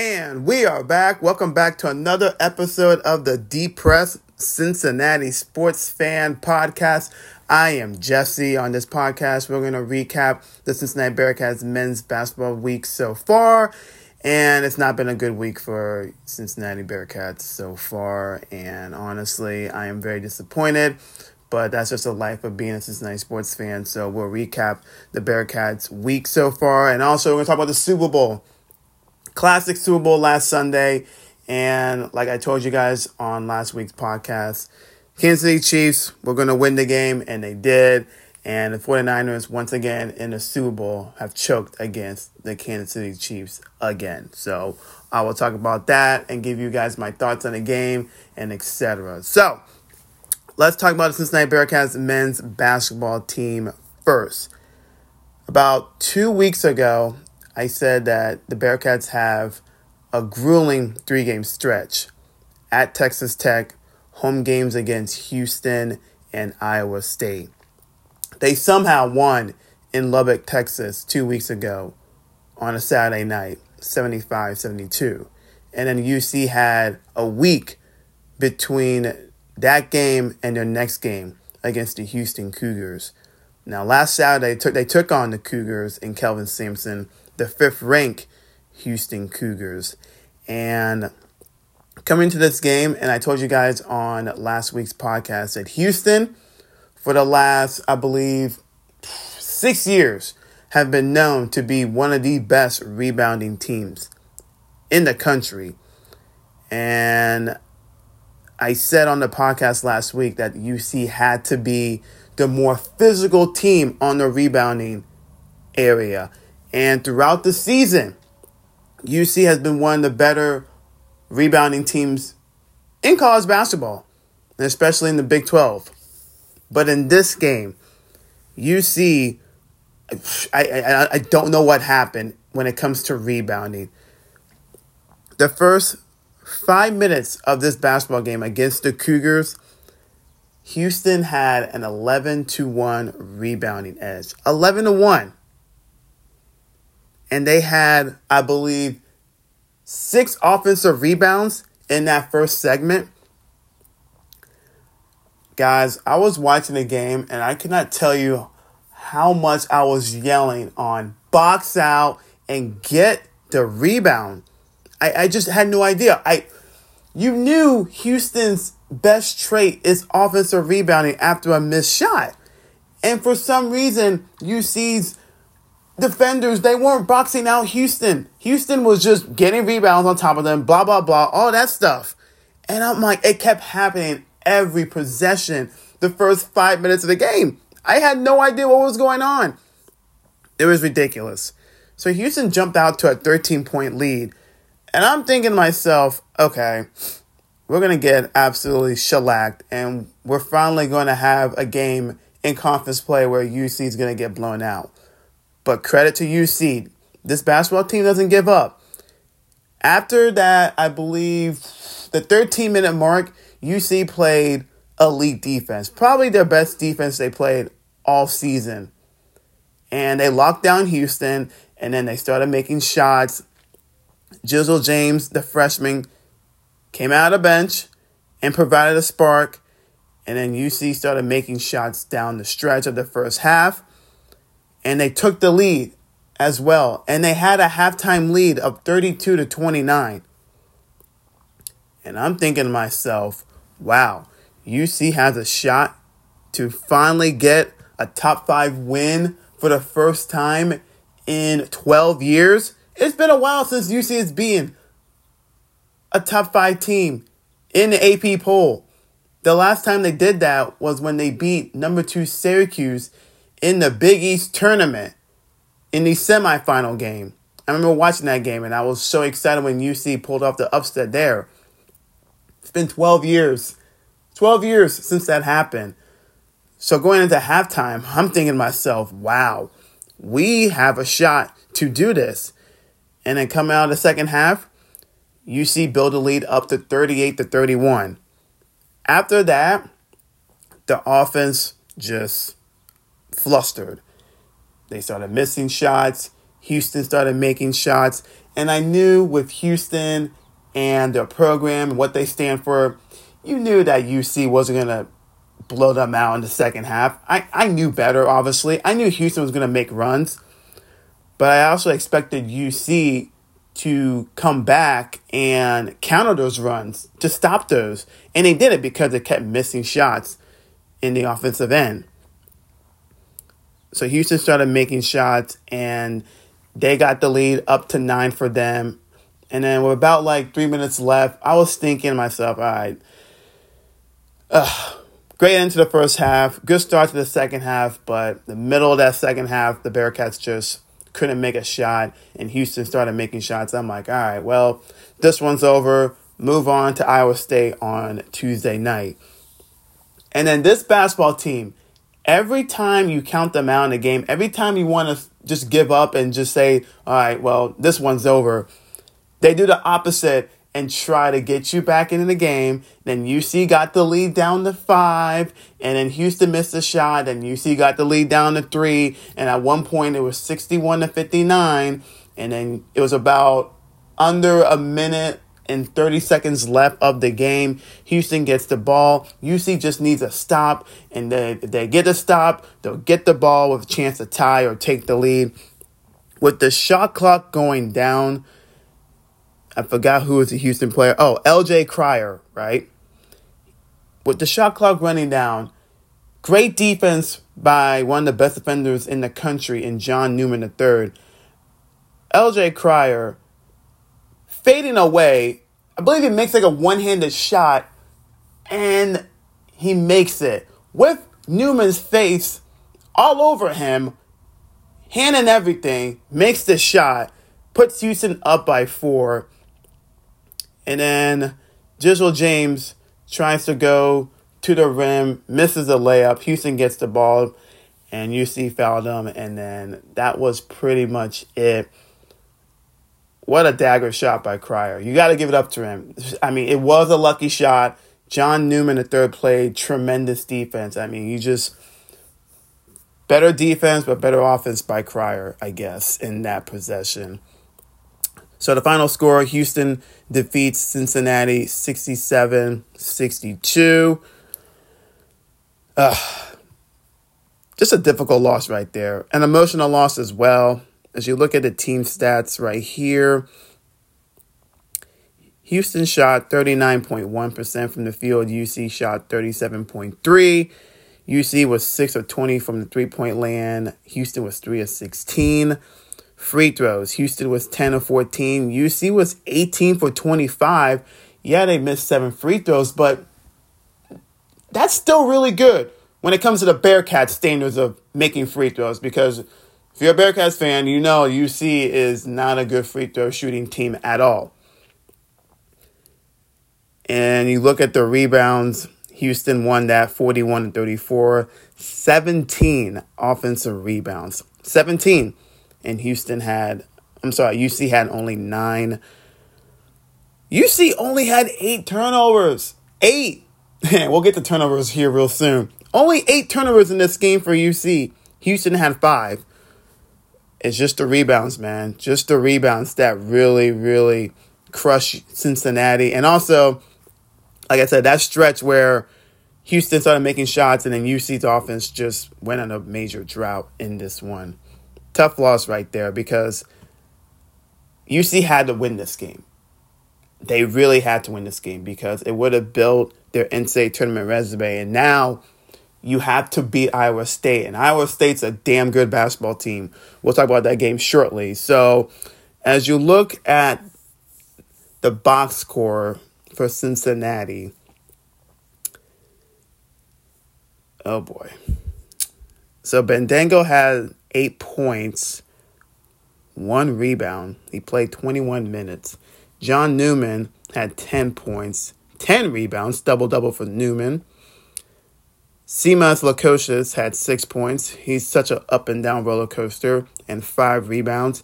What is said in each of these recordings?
And we are back. Welcome back to another episode of the Depressed Cincinnati Sports Fan Podcast. I am Jesse. On this podcast, we're going to recap the Cincinnati Bearcats men's basketball week so far. And it's not been a good week for Cincinnati Bearcats so far. And honestly, I am very disappointed. But that's just the life of being a Cincinnati sports fan. So we'll recap the Bearcats week so far. And also, we're going to talk about the Super Bowl classic Super Bowl last Sunday. And like I told you guys on last week's podcast, Kansas City Chiefs were going to win the game, and they did. And the 49ers, once again in the Super Bowl, have choked against the Kansas City Chiefs again. So I will talk about that and give you guys my thoughts on the game and etc. So let's talk about the Cincinnati Bearcats men's basketball team first. About two weeks ago, I said that the Bearcats have a grueling three game stretch at Texas Tech, home games against Houston and Iowa State. They somehow won in Lubbock, Texas, two weeks ago on a Saturday night, 75 72. And then UC had a week between that game and their next game against the Houston Cougars. Now, last Saturday, they took, on the Cougars and Kelvin Sampson the fifth rank Houston Cougars. And coming to this game, and I told you guys on last week's podcast that Houston, for the last, I believe, six years, have been known to be one of the best rebounding teams in the country. And I said on the podcast last week that UC had to be the more physical team on the rebounding area. And throughout the season, UC has been one of the better rebounding teams in college basketball, especially in the Big 12. But in this game, UC, I, I, I don't know what happened when it comes to rebounding. The first five minutes of this basketball game against the Cougars, Houston had an 11 to 1 rebounding edge. 11 to 1 and they had, I believe, six offensive rebounds in that first segment. Guys, I was watching the game and I cannot tell you how much I was yelling on box out and get the rebound. I, I just had no idea. I you knew Houston's best trait is offensive rebounding after a missed shot. And for some reason, UC's defenders, they weren't boxing out Houston. Houston was just getting rebounds on top of them, blah, blah, blah, all that stuff. And I'm like, it kept happening every possession the first five minutes of the game. I had no idea what was going on. It was ridiculous. So Houston jumped out to a 13 point lead. And I'm thinking to myself, okay, we're going to get absolutely shellacked. And we're finally going to have a game in conference play where UC is going to get blown out. But credit to UC. This basketball team doesn't give up. After that, I believe the 13 minute mark, UC played elite defense. Probably their best defense they played all season. And they locked down Houston, and then they started making shots. Jizzle James, the freshman, came out of the bench and provided a spark. And then UC started making shots down the stretch of the first half and they took the lead as well. And they had a halftime lead of 32 to 29. And I'm thinking to myself, wow, UC has a shot to finally get a top five win for the first time in 12 years. It's been a while since UC has been a top five team in the AP poll. The last time they did that was when they beat number two Syracuse in the Big East tournament in the semifinal game. I remember watching that game and I was so excited when UC pulled off the upset there. It's been 12 years. 12 years since that happened. So going into halftime, I'm thinking to myself, wow, we have a shot to do this. And then coming out of the second half, UC build a lead up to 38 to 31. After that, the offense just flustered. They started missing shots. Houston started making shots. And I knew with Houston and their program and what they stand for, you knew that UC wasn't going to blow them out in the second half. I, I knew better, obviously. I knew Houston was going to make runs. But I also expected UC to come back and counter those runs, to stop those. And they did it because they kept missing shots in the offensive end. So Houston started making shots and they got the lead up to nine for them. And then with about like three minutes left, I was thinking to myself, all right, uh, great into the first half, good start to the second half, but the middle of that second half, the Bearcats just couldn't make a shot, and Houston started making shots. I'm like, all right, well, this one's over. Move on to Iowa State on Tuesday night. And then this basketball team, every time you count them out in a game, every time you want to just give up and just say, all right, well, this one's over, they do the opposite and try to get you back into the game. Then UC got the lead down to five, and then Houston missed a shot, and UC got the lead down to three. And at one point, it was 61 to 59, and then it was about under a minute and 30 seconds left of the game. Houston gets the ball. UC just needs a stop, and they, they get a stop, they'll get the ball with a chance to tie or take the lead. With the shot clock going down, I forgot who was the Houston player. Oh, LJ Cryer, right? With the shot clock running down, great defense by one of the best defenders in the country in John Newman III. LJ Cryer fading away. I believe he makes like a one handed shot and he makes it with Newman's face all over him, hand and everything, makes the shot, puts Houston up by four. And then Jizzle James tries to go to the rim, misses a layup. Houston gets the ball, and UC fouled him. And then that was pretty much it. What a dagger shot by Cryer. You got to give it up to him. I mean, it was a lucky shot. John Newman, the third, played tremendous defense. I mean, you just better defense, but better offense by Cryer, I guess, in that possession. So the final score Houston defeats Cincinnati 67 62. just a difficult loss right there. An emotional loss as well. As you look at the team stats right here, Houston shot 39.1% from the field. UC shot 37.3. UC was 6 of 20 from the three-point land. Houston was 3 of 16 free throws. Houston was 10 of 14. UC was 18 for 25. Yeah, they missed seven free throws, but that's still really good when it comes to the Bearcats standards of making free throws because if you're a Bearcats fan, you know UC is not a good free throw shooting team at all. And you look at the rebounds, Houston won that 41 to 34, 17 offensive rebounds. 17 and Houston had, I'm sorry, UC had only nine. UC only had eight turnovers. Eight. we'll get to turnovers here real soon. Only eight turnovers in this game for UC. Houston had five. It's just the rebounds, man. Just the rebounds that really, really crush Cincinnati. And also, like I said, that stretch where Houston started making shots and then UC's offense just went on a major drought in this one tough loss right there because UC had to win this game. They really had to win this game because it would have built their NCAA tournament resume. And now you have to beat Iowa State. And Iowa State's a damn good basketball team. We'll talk about that game shortly. So as you look at the box score for Cincinnati, oh boy. So Bandaogo had eight points, one rebound. He played 21 minutes. John Newman had 10 points, 10 rebounds, double double for Newman. Simas Lukosius had six points. He's such an up and down roller coaster, and five rebounds.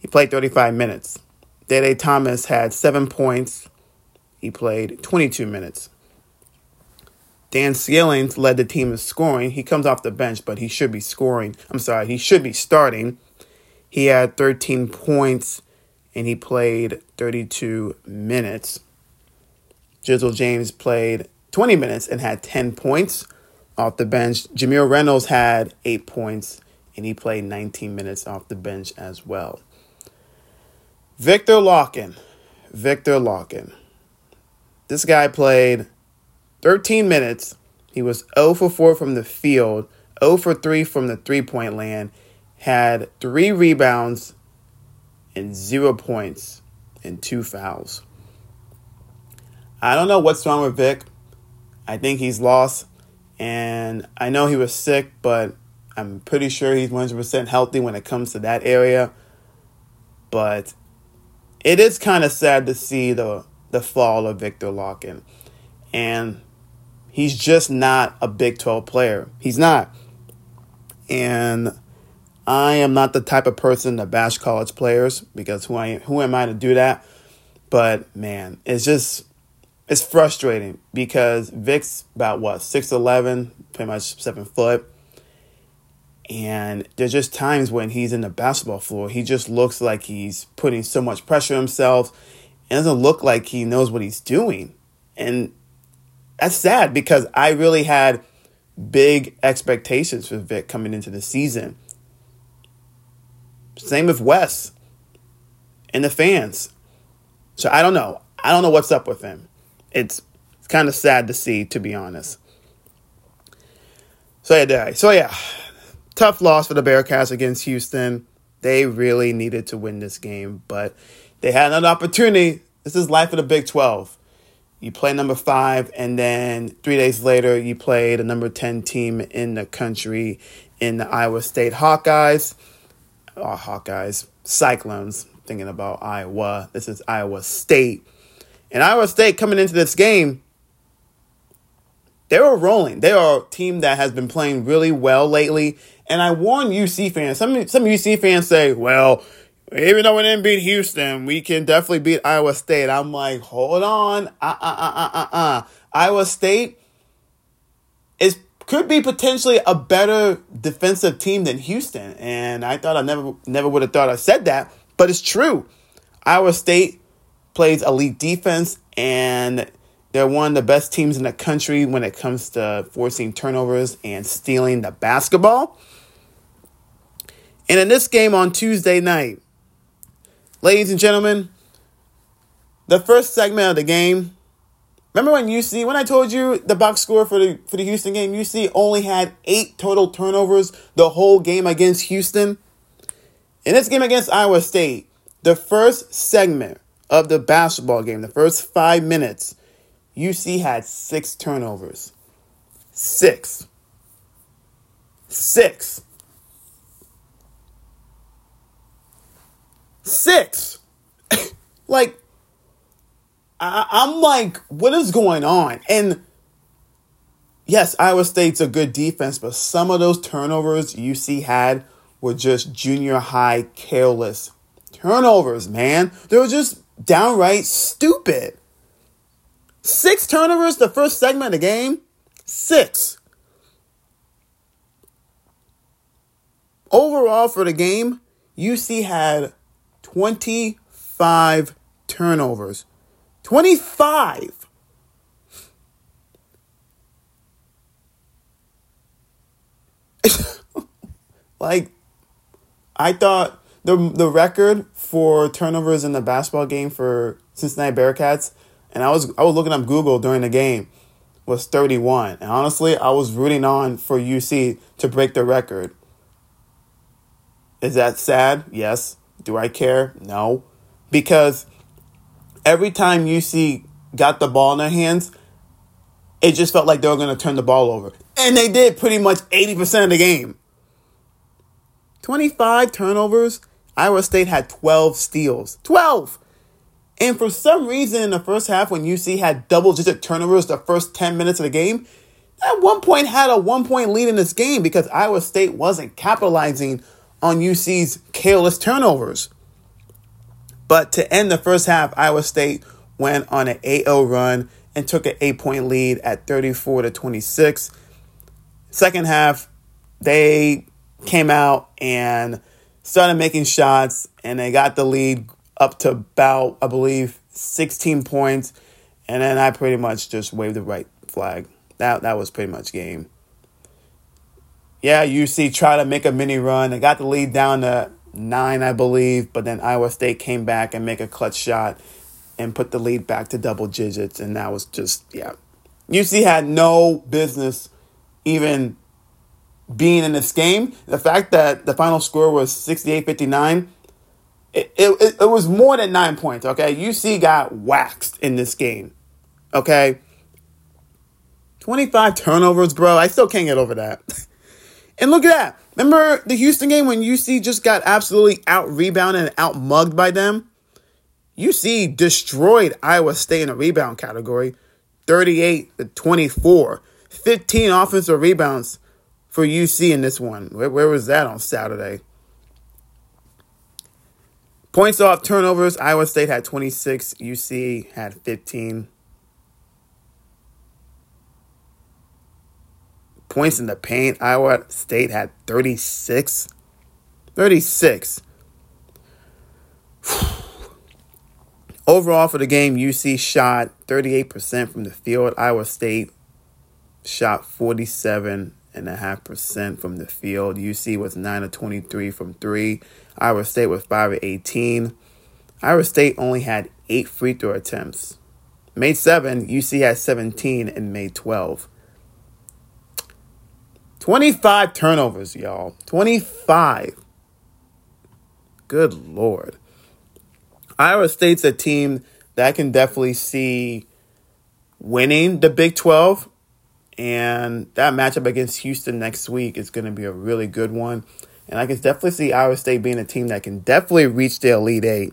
He played 35 minutes. Day Day Thomas had seven points. He played 22 minutes. Dan Skillings led the team in scoring. He comes off the bench, but he should be scoring. I'm sorry, he should be starting. He had 13 points and he played 32 minutes. Jizzle James played 20 minutes and had 10 points off the bench. Jamir Reynolds had 8 points and he played 19 minutes off the bench as well. Victor Lakhin. Victor Lakhin. This guy played 13 minutes. He was 0 for 4 from the field, 0 for 3 from the three point land, had three rebounds and zero points and two fouls. I don't know what's wrong with Vic. I think he's lost. And I know he was sick, but I'm pretty sure he's 100% healthy when it comes to that area. But it is kind of sad to see the the fall of Victor Lakhin. And he's just not a Big 12 player. He's not. And I am not the type of person to bash college players because who I who am I to do that? But man, it's just it's frustrating because Vic's about what six eleven, pretty much seven foot, and there's just times when he's in the basketball floor, he just looks like he's putting so much pressure on himself. It doesn't look like he knows what he's doing, and that's sad because I really had big expectations for Vic coming into the season same with Wes and the fans. So I don't know. I don't know what's up with him. It's, kind of sad to see, to be honest. So yeah, so yeah, tough loss for the Bearcats against Houston. They really needed to win this game, but they had another opportunity. This is life of the Big 12. You play number five, and then three days later, you play the number 10 team in the country in the Iowa State Hawkeyes oh, Hawkeyes, Cyclones, thinking about Iowa. This is Iowa State. And Iowa State coming into this game, they were rolling. They are a team that has been playing really well lately. And I warn UC fans, some, some UC fans say, well, even though we didn't beat Houston, we can definitely beat Iowa State. I'm like, hold on. Uh, uh, uh, uh, uh, uh. Iowa State is could be potentially a better defensive team than Houston. And I thought I never never would have thought I said that, but it's true. Iowa State plays elite defense and they're one of the best teams in the country when it comes to forcing turnovers and stealing the basketball. And in this game on Tuesday night, ladies and gentlemen, the first segment of the game Remember when UC when I told you the box score for the for the Houston game, UC only had eight total turnovers the whole game against Houston. In this game against Iowa State, the first segment of the basketball game, the first five minutes, UC had six turnovers. Six. Six. Six. like I, I'm like, what is going on? And yes, Iowa State's a good defense, but some of those turnovers UC had were just junior high careless turnovers, man. They were just downright stupid. Six turnovers the first segment of the game. Six. Overall for the game, UC had 25 turnovers. 25. like I thought the the record for turnovers in the basketball game for Cincinnati Bearcats, and I was I was looking up Google during the game, was 31. And honestly, I was rooting on for UC to break the record. Is that sad? Yes. Do I care? No. Because every time UC got the ball in their hands, it just felt like they were going to turn the ball over. And they did pretty much 80% of the game. 25 turnovers. Iowa State had 12 steals. 12! And for some reason in the first half, when UC had double digit turnovers the first 10 minutes of the game, at one point had a one point lead in this game because Iowa State wasn't capitalizing on UC's careless turnovers. But to end the first half, Iowa State went on an 8-0 run and took an 8-point lead at 34 to 26. Second half, they came out and started making shots, and they got the lead up to about, I believe, 16 points. And then I pretty much just waved the right flag. That that was pretty much game. Yeah, UC tried to make a mini run. They got the lead down to nine, I believe, but then Iowa State came back and make a clutch shot and put the lead back to double digits, and that was just yeah. UC had no business even being in this game. The fact that the final score was 68-59, it, it, it was more than nine points, okay? UC got waxed in this game, okay? 25 turnovers, bro. I still can't get over that. and look at that. Remember the Houston game when UC just got absolutely out rebounded and out mugged by them? UC destroyed Iowa State in the rebound category 38 to 24. 15 offensive rebounds for UC in this one. Where, where was that on Saturday? Points off turnovers, Iowa State had 26, UC had 15. Points in the paint, Iowa State had 36. 36. Overall for the game, UC shot 38% from the field. Iowa State shot 47.5% from the field. UC was 9 of 23 from 3. Iowa State was 5 of 18. Iowa State only had 8 free throw attempts. Made 7, UC had 17 and made 12. 25 turnovers, y'all. 25. Good lord. Iowa State's a team that I can definitely see winning the Big 12. And that matchup against Houston next week is going to be a really good one. And I can definitely see Iowa State being a team that can definitely reach the Elite Eight.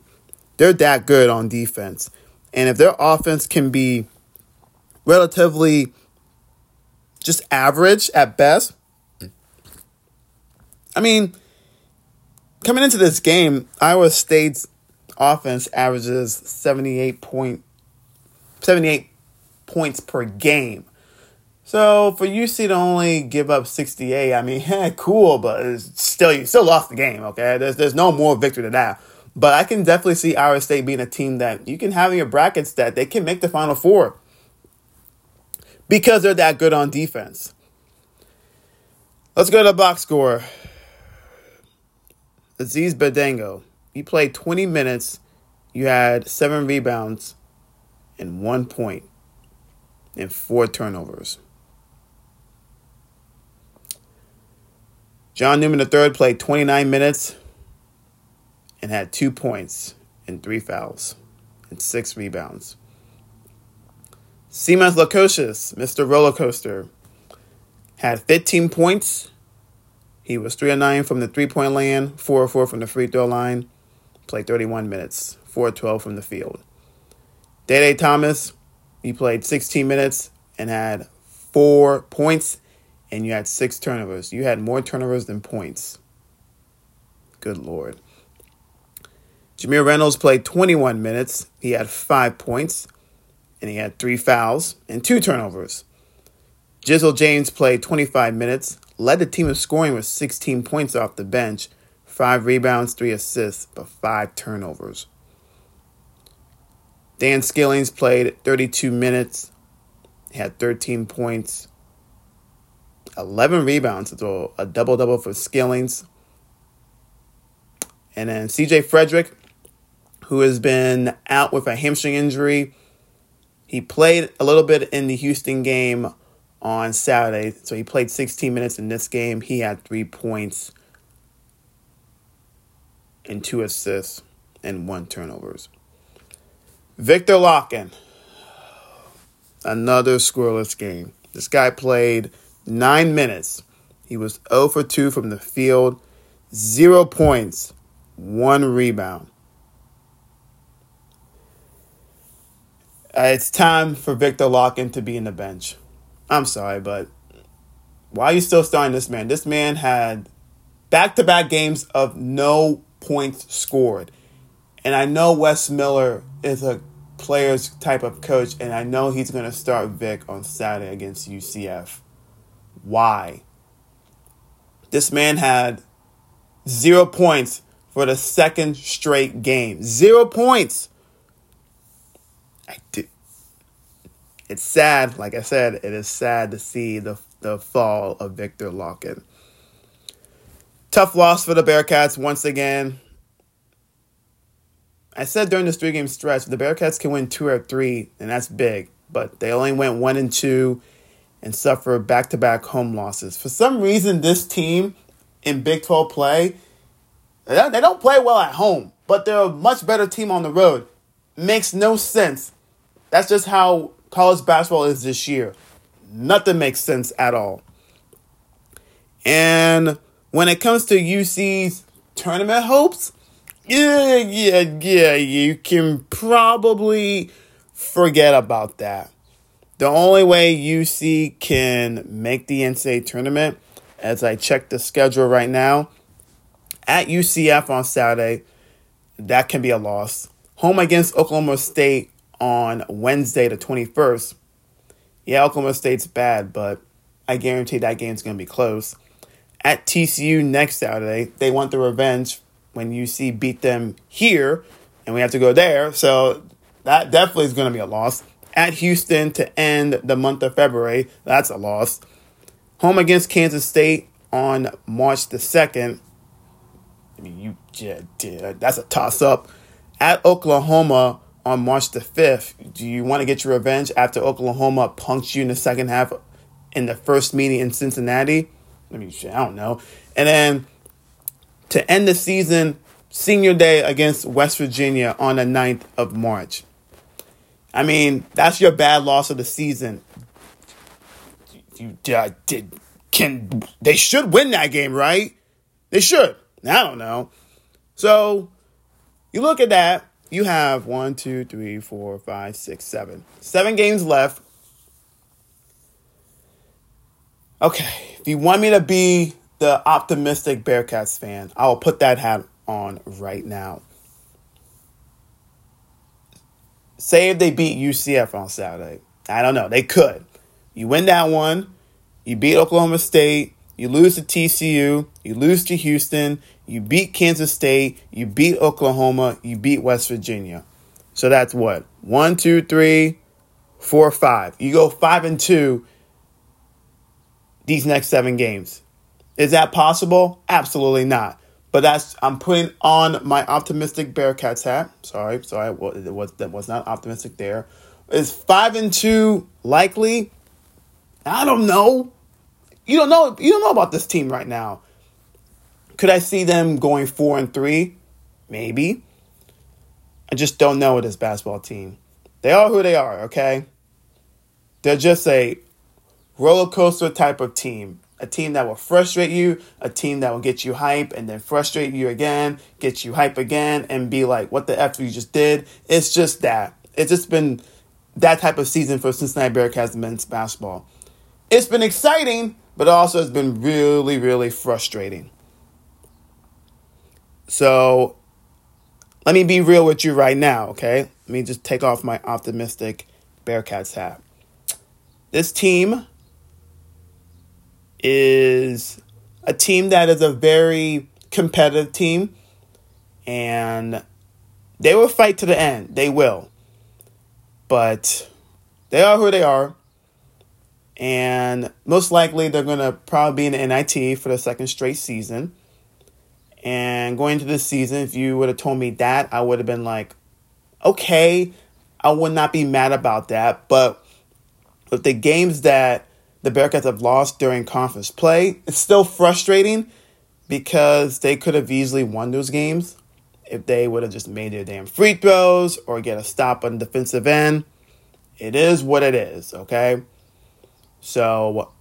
They're that good on defense. And if their offense can be relatively just average at best, I mean, coming into this game, Iowa State's offense averages 78 point 78 points per game. So for UC to only give up 68, I mean, yeah, cool, but still you still lost the game, okay? There's there's no more victory than that. But I can definitely see Iowa State being a team that you can have in your brackets that they can make the final four. Because they're that good on defense. Let's go to the box score. Aziz Bandaogo you played 20 minutes, you had seven rebounds and one point and four turnovers. John Newman III played 29 minutes and had two points and three fouls and six rebounds. Simas Lukosius, Mr. Roller Coaster, had 15 points. He was 3 9 from the three point line, 4 4 from the free throw line, played 31 minutes, 4 12 from the field. Day Day Thomas, he played 16 minutes and had four points, and you had six turnovers. You had more turnovers than points. Good Lord. Jamir Reynolds played 21 minutes. He had five points, and he had three fouls and two turnovers. Jizzle James played 25 minutes, led the team in scoring with 16 points off the bench five rebounds, three assists, but five turnovers. Dan Skillings played 32 minutes, had 13 points, 11 rebounds, so a double double for Skillings. And then CJ Fredrick, who has been out with a hamstring injury, he played a little bit in the Houston game on Saturday, so he played 16 minutes in this game. He had three points and two assists and one turnovers. Victor Lakhin, another scoreless game. This guy played nine minutes. He was 0 for 2 from the field, zero points, one rebound. Uh, it's time for Victor Lakhin to be in the bench. I'm sorry, but why are you still starting this man? This man had back to back games of no points scored. And I know Wes Miller is a player's type of coach, and I know he's going to start Vic on Saturday against UCF. Why? This man had Zero points for the second straight game. Zero points. I did. It's sad, like I said, it is sad to see the the fall of Victor Lakhin. Tough loss for the Bearcats once again. I said during this three game stretch, the Bearcats can win two or three, and that's big. But they only went one and two and suffer back to back home losses. For some reason, this team in Big 12 play, they don't play well at home, but they're a much better team on the road. Makes no sense. That's just how college basketball is this year. Nothing makes sense at all. And when it comes to UC's tournament hopes, yeah, yeah, yeah, you can probably forget about that. The only way UC can make the NCAA tournament, as I check the schedule right now, at UCF on Saturday, that can be a loss. Home against Oklahoma State on Wednesday, the 21st. Yeah, Oklahoma State's bad, but I guarantee that game's going to be close. At TCU next Saturday, they want the revenge when UC beat them here, and we have to go there. So that definitely is going to be a loss. At Houston to end the month of February, that's a loss. Home against Kansas State on March the 2nd. I mean, you yeah, that's a toss up. At Oklahoma on March the 5th, do you want to get your revenge after Oklahoma punked you in the second half in the first meeting in Cincinnati? I mean, I don't know. And then to end the season, senior day against West Virginia on the 9th of March. I mean, that's your bad loss of the season. You uh, did can they should win that game, right? They should. I don't know. So you look at that. You have one, two, three, four, five, six, seven, seven games left. Okay, if you want me to be the optimistic Bearcats fan, I will put that hat on right now. Say if they beat UCF on Saturday. I don't know. They could. You win that one. You beat Oklahoma State. You lose to TCU. You lose to Houston. You beat Kansas State. You beat Oklahoma. You beat West Virginia. So that's what? One, two, three, four, five. You go five and two these next seven games. Is that possible? Absolutely not. But that's I'm putting on my optimistic Bearcats hat. Sorry, sorry, it was that was not optimistic there. Is five and two likely? I don't know. You don't know. You don't know about this team right now. Could I see them going four and three? Maybe. I just don't know with this basketball team. They are who they are. Okay. They're just a roller coaster type of team a team that will frustrate you, a team that will get you hype and then frustrate you again, get you hype again, and be like, what the F you just did? It's just that. It's just been that type of season for Cincinnati Bearcats men's basketball. It's been exciting, but also it's been really, really frustrating. So let me be real with you right now, okay? Let me just take off my optimistic Bearcats hat. This team is a team that is a very competitive team and they will fight to the end. They will. But they are who they are. And most likely they're going to probably be in the NIT for the second straight season. And going into this season, if you would have told me that, I would have been like, okay, I would not be mad about that. But with the games that the Bearcats have lost during conference play. It's still frustrating because they could have easily won those games if they would have just made their damn free throws or get a stop on the defensive end. It is what it is, okay? So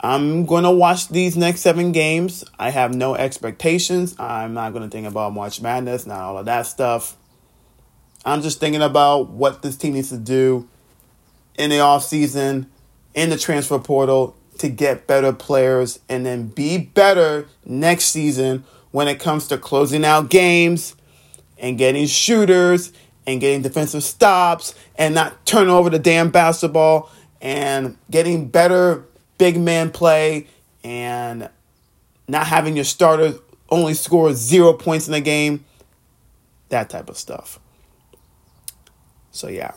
I'm going to watch these next seven games. I have no expectations. I'm not going to think about March Madness, not all of that stuff. I'm just thinking about what this team needs to do in the off season in the transfer portal to get better players and then be better next season when it comes to closing out games and getting shooters and getting defensive stops and not turn over the damn basketball and getting better big man play and not having your starters only score zero points in a game, that type of stuff. So yeah.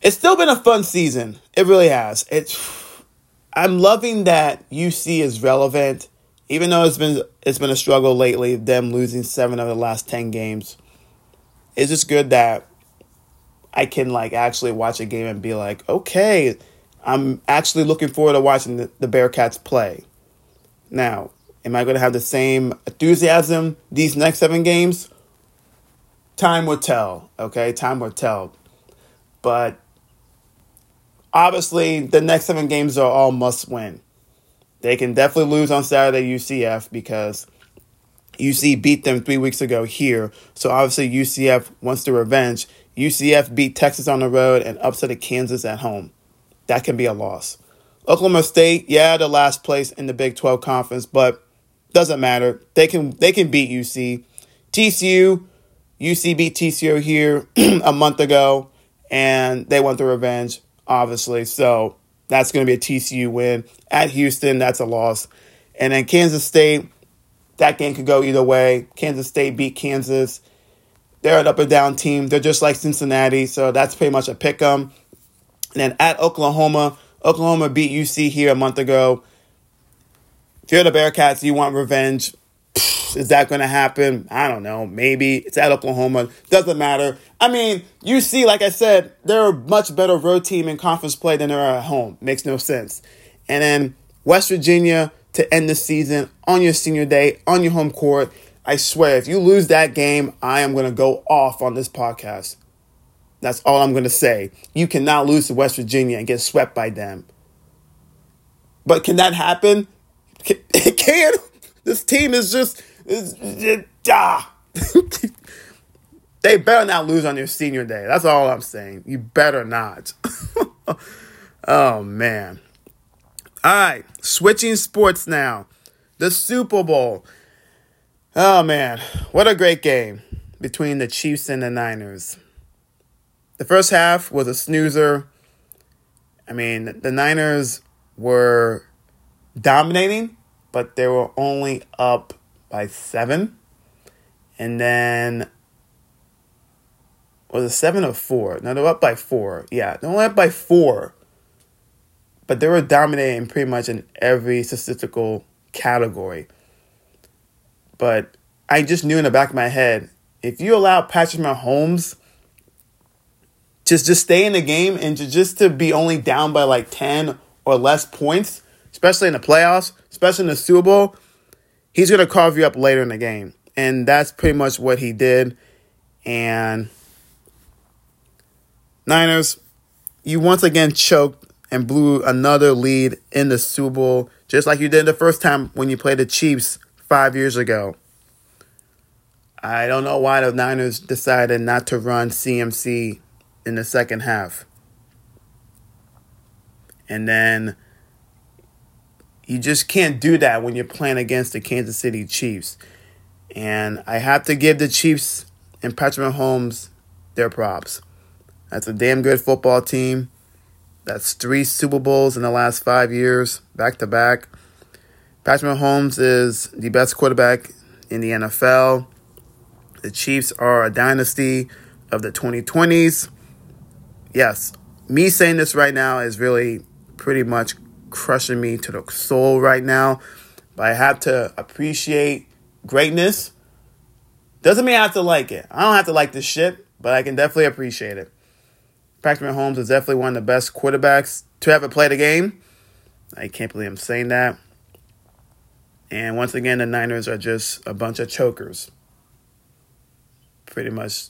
It's still been a fun season. It really has. It's I'm loving that UC is relevant, even though it's been it's been a struggle lately, them losing seven of the last ten games. It's just good that I can like actually watch a game and be like, okay, I'm actually looking forward to watching the, the Bearcats play. Now, am I going to have the same enthusiasm these next seven games? Time will tell. Okay, time will tell. But obviously, the next seven games are all must win. They can definitely lose on Saturday UCF because UC beat them three weeks ago here. So obviously UCF wants the revenge. UCF beat Texas on the road and upset Kansas at home. That can be a loss. Oklahoma State, yeah, the last place in the Big 12 conference, but doesn't matter. They can they can beat UC. TCU, UC beat TCU here a month ago, and they want the revenge, obviously. So that's going to be a TCU win. At Houston, that's a loss. And then Kansas State, that game could go either way. Kansas State beat Kansas. They're an up and down team. They're just like Cincinnati, so that's pretty much a pick 'em. And then at Oklahoma, Oklahoma beat UC here a month ago. If you're the Bearcats, you want revenge. Is that going to happen? I don't know. Maybe it's at Oklahoma. Doesn't matter. I mean, you see, like I said, they're a much better road team in conference play than they are at home. Makes no sense. And then West Virginia to end the season on your senior day on your home court. I swear, if you lose that game, I am going to go off on this podcast. That's all I'm going to say. You cannot lose to West Virginia and get swept by them. But can that happen? It can. This team is just. Ah. they better not lose on their senior day. That's all I'm saying. You better not. oh, man. All right. Switching sports now. The Super Bowl. Oh, man. What a great game between the Chiefs and the Niners. The first half was a snoozer. I mean, the Niners were dominating, but they were only up by seven. And then was it seven or four? No, they were up by four. Yeah, they were up by four. But they were dominating pretty much in every statistical category. But I just knew in the back of my head, if you allow Patrick Mahomes just just stay in the game and to just to be only down by like 10 or less points, especially in the playoffs, especially in the Super Bowl, he's going to carve you up later in the game. And that's pretty much what he did. And Niners, you once again choked and blew another lead in the Super Bowl, just like you did the first time when you played the Chiefs five years ago. I don't know why the Niners decided not to run CMC in the second half. And then you just can't do that when you're playing against the Kansas City Chiefs. And I have to give the Chiefs and Patrick Mahomes their props. That's a damn good football team. That's three Super Bowls in the last five years, back to back. Patrick Mahomes is the best quarterback in the NFL. The Chiefs are a dynasty of the 2020s yes, me saying this right now is really pretty much crushing me to the soul right now. But I have to appreciate greatness. Doesn't mean I have to like it. I don't have to like this shit, but I can definitely appreciate it. Patrick Mahomes is definitely one of the best quarterbacks to ever play the game. I can't believe I'm saying that. And once again, the Niners are just a bunch of chokers. Pretty much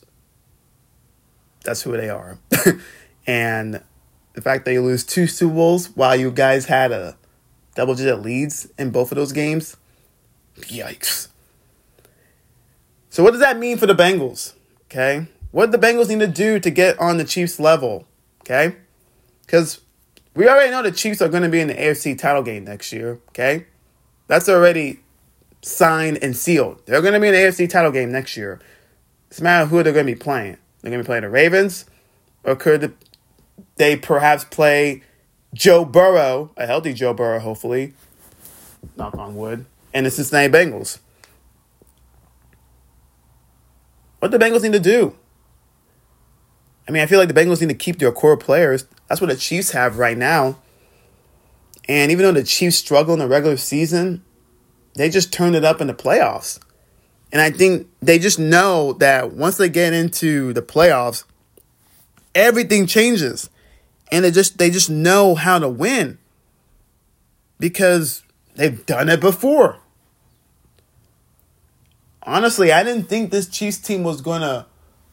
that's who they are. and the fact that you lose two Super Bowls while you guys had a double digit leads in both of those games, yikes. So, what does that mean for the Bengals? Okay. What the Bengals need to do to get on the Chiefs level? Okay. Because we already know the Chiefs are going to be in the AFC title game next year. Okay. That's already signed and sealed. They're going to be in the AFC title game next year. It's a matter of who they're going to be playing. They're going to be playing the Ravens, or could they perhaps play Joe Burrow, a healthy Joe Burrow, hopefully, knock on wood, and the Cincinnati Bengals. What the Bengals need to do? I mean, I feel like the Bengals need to keep their core players. That's what the Chiefs have right now. And even though the Chiefs struggle in the regular season, they just turned it up in the playoffs. And I think they just know that once they get into the playoffs, everything changes. And they just they just know how to win. Because they've done it before. Honestly, I didn't think this Chiefs team was going to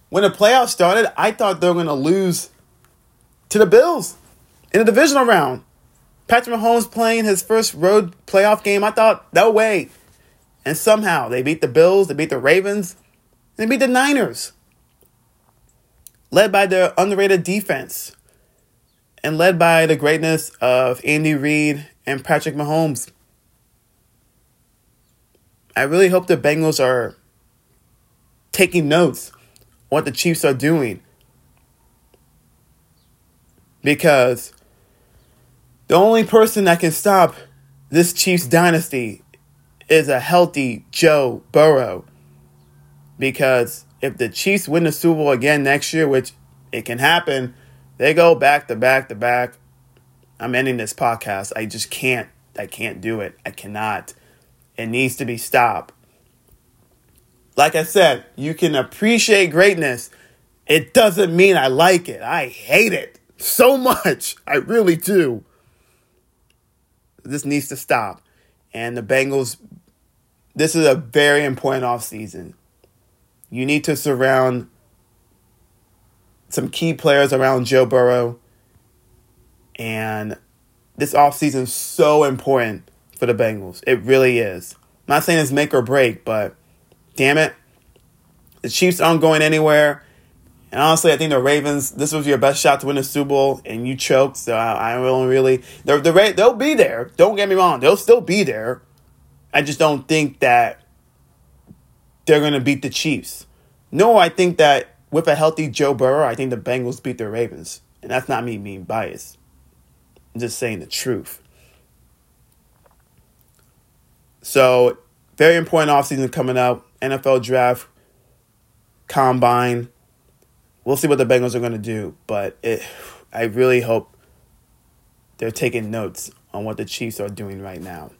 when the playoffs started, I thought they were going to lose to the Bills in the divisional round. Patrick Mahomes playing his first road playoff game. I thought, no way. And somehow they beat the Bills, they beat the Ravens, they beat the Niners. Led by their underrated defense and led by the greatness of Andy Reid and Patrick Mahomes. I really hope the Bengals are taking notes what the Chiefs are doing. Because the only person that can stop this Chiefs dynasty is a healthy Joe Burrow. Because if the Chiefs win the Super Bowl again next year, which it can happen, they go back to back to back. I'm ending this podcast. I just can't. I can't do it. I cannot. It needs to be stopped. Like I said, you can appreciate greatness. It doesn't mean I like it. I hate it so much. I really do. This needs to stop. And the Bengals, this is a very important offseason. You need to surround some key players around Joe Burrow. And this offseason is so important for the Bengals. It really is. I'm not saying it's make or break, but damn it. The Chiefs aren't going anywhere. And honestly, I think the Ravens, this was your best shot to win the Super Bowl, and you choked. So I, I don't really. The, the, they'll be there. Don't get me wrong. They'll still be there. I just don't think that they're going to beat the Chiefs. No, I think that with a healthy Joe Burrow, I think the Bengals beat the Ravens. And that's not me being biased. I'm just saying the truth. So, very important offseason coming up. NFL draft, combine. We'll see what the Bengals are going to do, but it, I really hope they're taking notes on what the Chiefs are doing right now.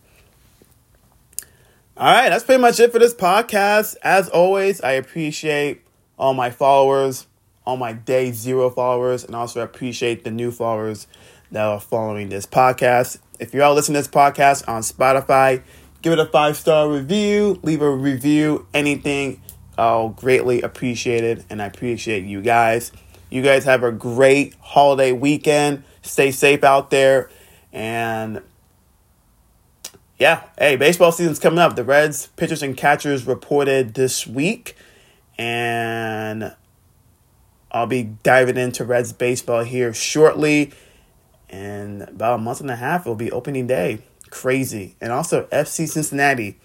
All right, that's pretty much it for this podcast. As always, I appreciate all my followers, all my day zero followers, and also appreciate the new followers that are following this podcast. If you're all listening to this podcast on Spotify, give it a five star review, leave a review, anything. I'll greatly appreciate it, and I appreciate you guys. You guys have a great holiday weekend. Stay safe out there, and yeah, hey, baseball season's coming up. The Reds pitchers and catchers reported this week, and I'll be diving into Reds baseball here shortly. And about a month and a half, it'll be opening day crazy. And also, FC Cincinnati,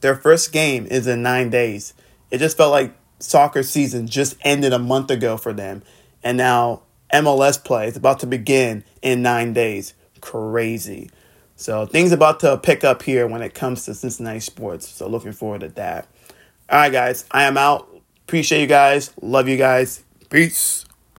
their first game is in nine days. It just felt like soccer season just ended a month ago for them. And now MLS play is about to begin in nine days. Crazy. So things about to pick up here when it comes to Cincinnati sports. So looking forward to that. All right, guys, I am out. Appreciate you guys. Love you guys. Peace.